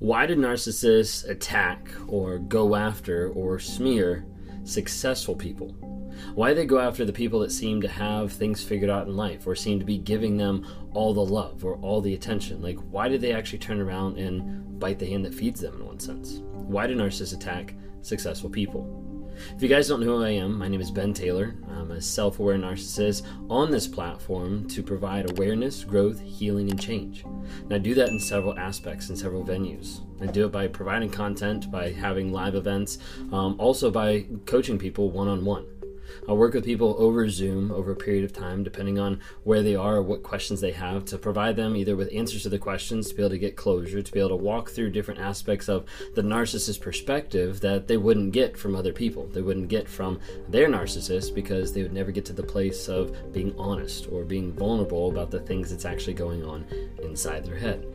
Why do narcissists attack or go after or smear successful people? Why do they go after the people that seem to have things figured out in life or seem to be giving them all the love or all the attention? Like, why do they actually turn around and bite the hand that feeds them in one sense? Why do narcissists attack successful people? If you guys don't know who I am, my name is Ben Taylor. I'm a self aware narcissist on this platform to provide awareness, growth, healing, and change. And I do that in several aspects, in several venues. I do it by providing content, by having live events, um, also by coaching people one on one. I'll work with people over Zoom over a period of time, depending on where they are or what questions they have, to provide them either with answers to the questions, to be able to get closure, to be able to walk through different aspects of the narcissist perspective that they wouldn't get from other people. They wouldn't get from their narcissist because they would never get to the place of being honest or being vulnerable about the things that's actually going on inside their head.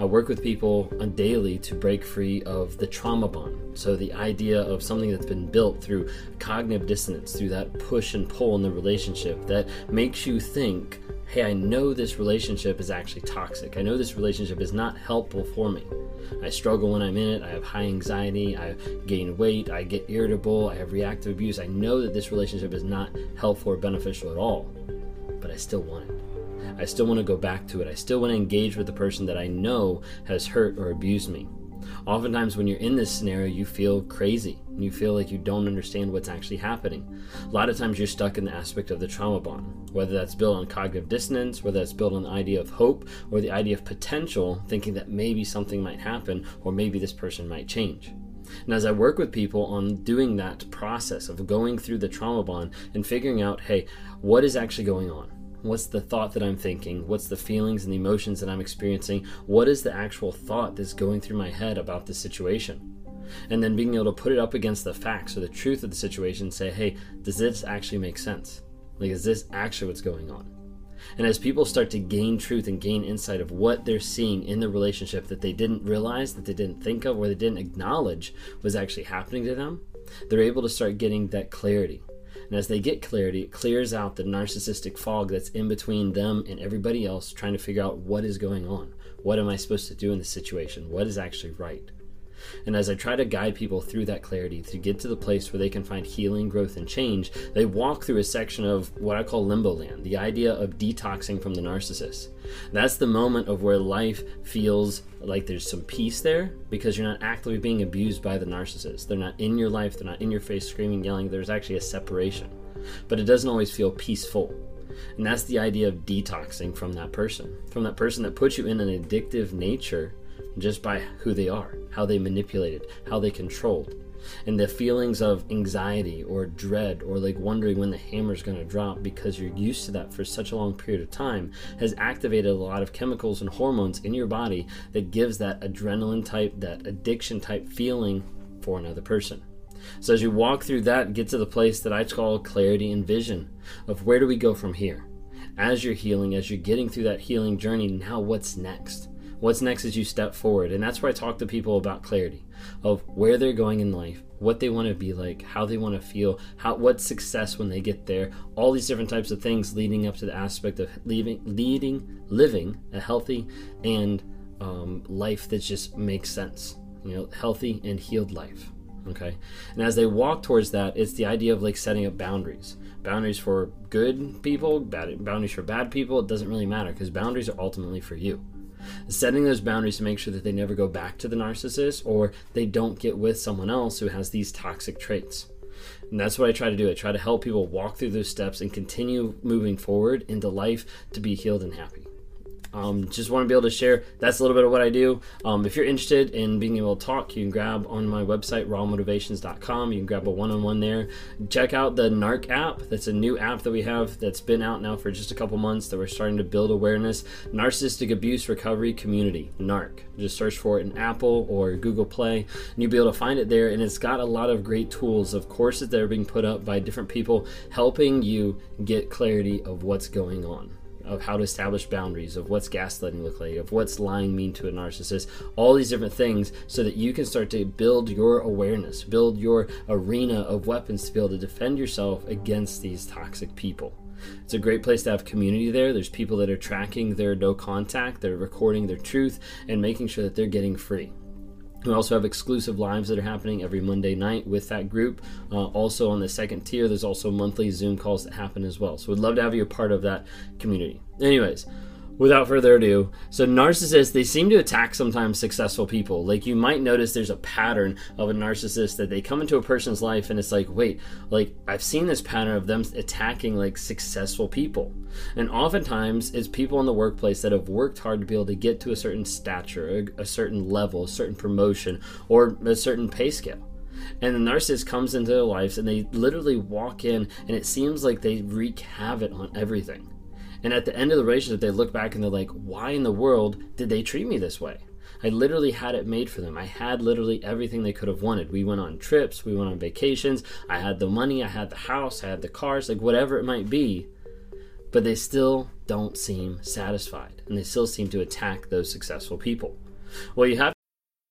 I work with people daily to break free of the trauma bond. So, the idea of something that's been built through cognitive dissonance, through that push and pull in the relationship that makes you think, hey, I know this relationship is actually toxic. I know this relationship is not helpful for me. I struggle when I'm in it. I have high anxiety. I gain weight. I get irritable. I have reactive abuse. I know that this relationship is not helpful or beneficial at all, but I still want it. I still want to go back to it. I still want to engage with the person that I know has hurt or abused me. Oftentimes, when you're in this scenario, you feel crazy. You feel like you don't understand what's actually happening. A lot of times, you're stuck in the aspect of the trauma bond, whether that's built on cognitive dissonance, whether that's built on the idea of hope or the idea of potential, thinking that maybe something might happen or maybe this person might change. And as I work with people on doing that process of going through the trauma bond and figuring out, hey, what is actually going on? What's the thought that I'm thinking? What's the feelings and the emotions that I'm experiencing? What is the actual thought that's going through my head about the situation? And then being able to put it up against the facts or the truth of the situation and say, hey, does this actually make sense? Like, is this actually what's going on? And as people start to gain truth and gain insight of what they're seeing in the relationship that they didn't realize, that they didn't think of, or they didn't acknowledge was actually happening to them, they're able to start getting that clarity. And as they get clarity, it clears out the narcissistic fog that's in between them and everybody else trying to figure out what is going on. What am I supposed to do in this situation? What is actually right? And as I try to guide people through that clarity to get to the place where they can find healing, growth, and change, they walk through a section of what I call limbo land the idea of detoxing from the narcissist. That's the moment of where life feels like there's some peace there because you're not actively being abused by the narcissist. They're not in your life, they're not in your face screaming, yelling. There's actually a separation. But it doesn't always feel peaceful. And that's the idea of detoxing from that person, from that person that puts you in an addictive nature just by who they are, how they manipulated, how they controlled. And the feelings of anxiety or dread or like wondering when the hammer's going to drop because you're used to that for such a long period of time has activated a lot of chemicals and hormones in your body that gives that adrenaline type, that addiction type feeling for another person. So as you walk through that, get to the place that I call clarity and vision of where do we go from here? As you're healing, as you're getting through that healing journey, now what's next? What's next as you step forward? And that's where I talk to people about clarity of where they're going in life, what they want to be like, how they want to feel, how what success when they get there, all these different types of things leading up to the aspect of leaving, leading, living a healthy and um, life that just makes sense. You know, healthy and healed life. Okay, and as they walk towards that, it's the idea of like setting up boundaries. Boundaries for good people, bad boundaries for bad people. It doesn't really matter because boundaries are ultimately for you setting those boundaries to make sure that they never go back to the narcissist or they don't get with someone else who has these toxic traits. And that's what I try to do. I try to help people walk through those steps and continue moving forward into life to be healed and happy. Um, just want to be able to share. That's a little bit of what I do. Um, if you're interested in being able to talk, you can grab on my website rawmotivations.com. You can grab a one-on-one there. Check out the NARC app. That's a new app that we have that's been out now for just a couple months that we're starting to build awareness. Narcissistic Abuse Recovery Community, NARC. Just search for it in Apple or Google Play, and you'll be able to find it there. And it's got a lot of great tools of courses that are being put up by different people, helping you get clarity of what's going on of how to establish boundaries, of what's gaslighting look like, of what's lying mean to a narcissist, all these different things so that you can start to build your awareness, build your arena of weapons to be able to defend yourself against these toxic people. It's a great place to have community there. There's people that are tracking their no contact, they're recording their truth, and making sure that they're getting free. We also have exclusive lives that are happening every Monday night with that group. Uh, also, on the second tier, there's also monthly Zoom calls that happen as well. So, we'd love to have you a part of that community. Anyways, without further ado, so narcissists, they seem to attack sometimes successful people. Like you might notice there's a pattern of a narcissist that they come into a person's life and it's like, wait, like I've seen this pattern of them attacking like successful people. And oftentimes it's people in the workplace that have worked hard to be able to get to a certain stature, a, a certain level, a certain promotion, or a certain pay scale and the narcissist comes into their lives and they literally walk in and it seems like they wreak havoc on everything and at the end of the relationship, they look back and they're like, why in the world did they treat me this way? I literally had it made for them. I had literally everything they could have wanted. We went on trips, we went on vacations. I had the money, I had the house, I had the cars, like whatever it might be. But they still don't seem satisfied and they still seem to attack those successful people. Well, you have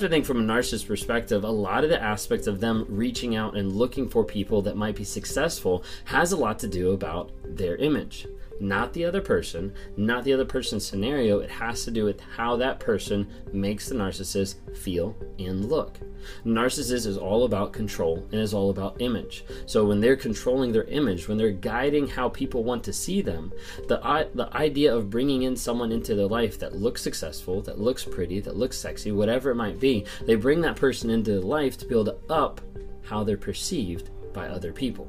I think from a narcissist perspective, a lot of the aspects of them reaching out and looking for people that might be successful has a lot to do about their image not the other person, not the other person's scenario. It has to do with how that person makes the narcissist feel and look. Narcissist is all about control and is all about image. So when they're controlling their image, when they're guiding how people want to see them, the the idea of bringing in someone into their life that looks successful, that looks pretty, that looks sexy, whatever it might be, they bring that person into their life to to up how they're perceived by other people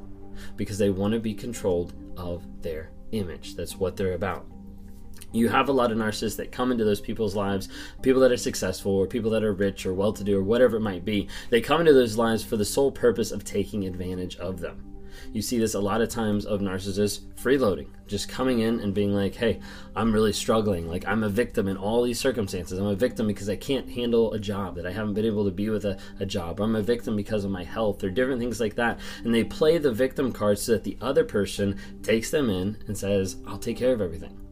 because they want to be controlled of their image. That's what they're about. You have a lot of narcissists that come into those people's lives, people that are successful or people that are rich or well to do or whatever it might be. They come into those lives for the sole purpose of taking advantage of them. You see this a lot of times of narcissists freeloading, just coming in and being like, hey, I'm really struggling. Like, I'm a victim in all these circumstances. I'm a victim because I can't handle a job, that I haven't been able to be with a, a job. I'm a victim because of my health, or different things like that. And they play the victim card so that the other person takes them in and says, I'll take care of everything.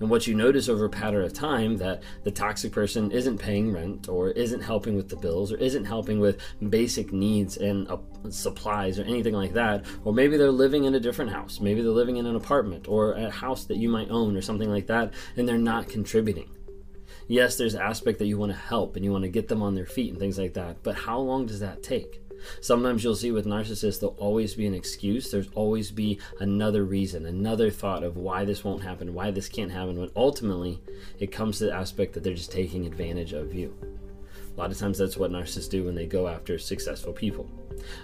And what you notice over a pattern of time that the toxic person isn't paying rent or isn't helping with the bills or isn't helping with basic needs and uh, supplies or anything like that. Or maybe they're living in a different house. Maybe they're living in an apartment or a house that you might own or something like that, and they're not contributing. Yes, there's aspect that you want to help and you want to get them on their feet and things like that, but how long does that take? Sometimes you'll see with narcissists, there'll always be an excuse. There's always be another reason, another thought of why this won't happen, why this can't happen, when ultimately it comes to the aspect that they're just taking advantage of you. A lot of times that's what narcissists do when they go after successful people.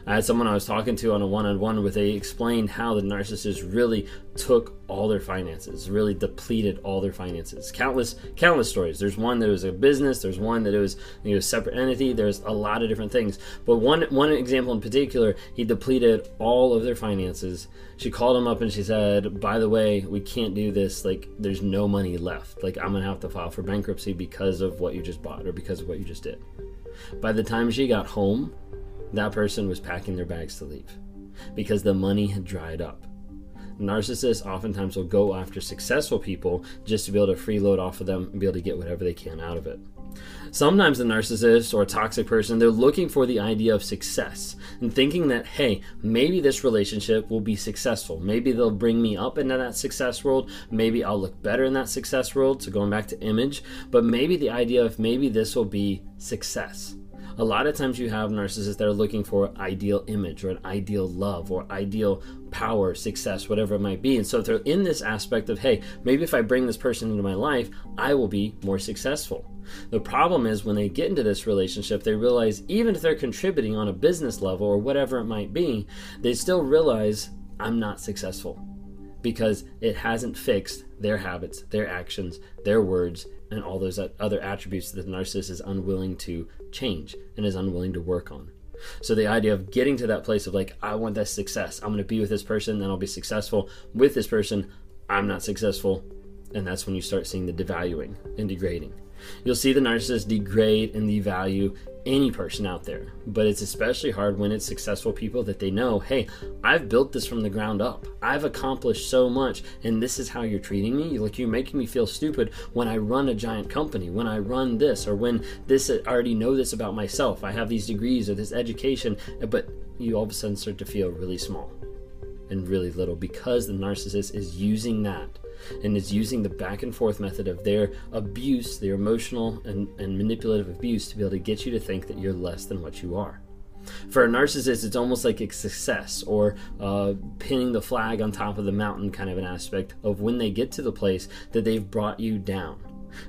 I had someone I was talking to on a one on one where they explained how the narcissist really took all their finances, really depleted all their finances. Countless, countless stories. There's one that was a business. There's one that it was you know, a separate entity. There's a lot of different things. But one one example in particular, he depleted all of their finances. She called him up and she said, "By the way, we can't do this. Like, there's no money left. Like, I'm gonna have to file for bankruptcy because of what you just bought or because of what you just did." By the time she got home, that person was packing their bags to leave because the money had dried up. narcissists oftentimes will go after successful people just to be able to freeload off of them and be able to get whatever they can out of it. Sometimes the narcissist or a toxic person, they're looking for the idea of success and thinking that, hey, maybe this relationship will be successful. Maybe they'll bring me up into that success world. Maybe I'll look better in that success world. So going back to image, but maybe the idea of maybe this will be success a lot of times you have narcissists that are looking for ideal image or an ideal love or ideal power, success, whatever it might be. And so they're in this aspect of, hey, maybe if I bring this person into my life, I will be more successful. The problem is when they get into this relationship, they realize even if they're contributing on a business level or whatever it might be, they still realize I'm not successful because it hasn't fixed their habits, their actions, their words, and all those other attributes that the narcissist is unwilling to change and is unwilling to work on. So the idea of getting to that place of like, I want that success. I'm going to be with this person, then I'll be successful. With this person, I'm not successful. And that's when you start seeing the devaluing and degrading. You'll see the narcissist degrade and devalue any person out there, but it's especially hard when it's successful people that they know, hey, I've built this from the ground up. I've accomplished so much, and this is how you're treating me. Like you're making me feel stupid when I run a giant company, when I run this, or when this I already know this about myself. I have these degrees or this education, but you all of a sudden start to feel really small and really little because the narcissist is using that and is using the back and forth method of their abuse, their emotional and, and manipulative abuse, to be able to get you to think that you're less than what you are. For a narcissist, it's almost like a success or uh, pinning the flag on top of the mountain kind of an aspect of when they get to the place that they've brought you down.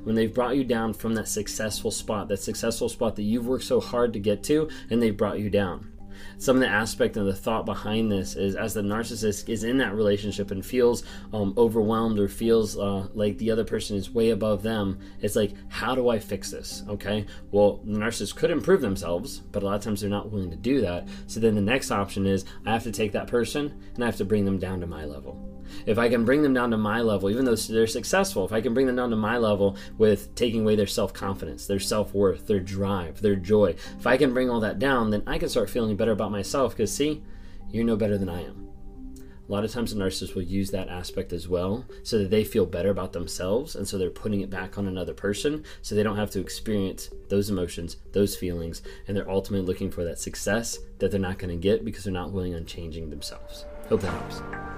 When they've brought you down from that successful spot, that successful spot that you've worked so hard to get to, and they've brought you down some of the aspect and the thought behind this is as the narcissist is in that relationship and feels um, overwhelmed or feels uh, like the other person is way above them it's like how do i fix this? Okay? Well the narcissist could improve themselves but a lot of times they're not willing to do that. So then the next option is i have to take that person and i have to bring them down to my level if I can bring them down to my level, even though they're successful, if I can bring them down to my level with taking away their self confidence, their self worth, their drive, their joy, if I can bring all that down, then I can start feeling better about myself because, see, you're no better than I am. A lot of times the narcissist will use that aspect as well so that they feel better about themselves and so they're putting it back on another person so they don't have to experience those emotions, those feelings, and they're ultimately looking for that success that they're not going to get because they're not willing on changing themselves. Hope that helps.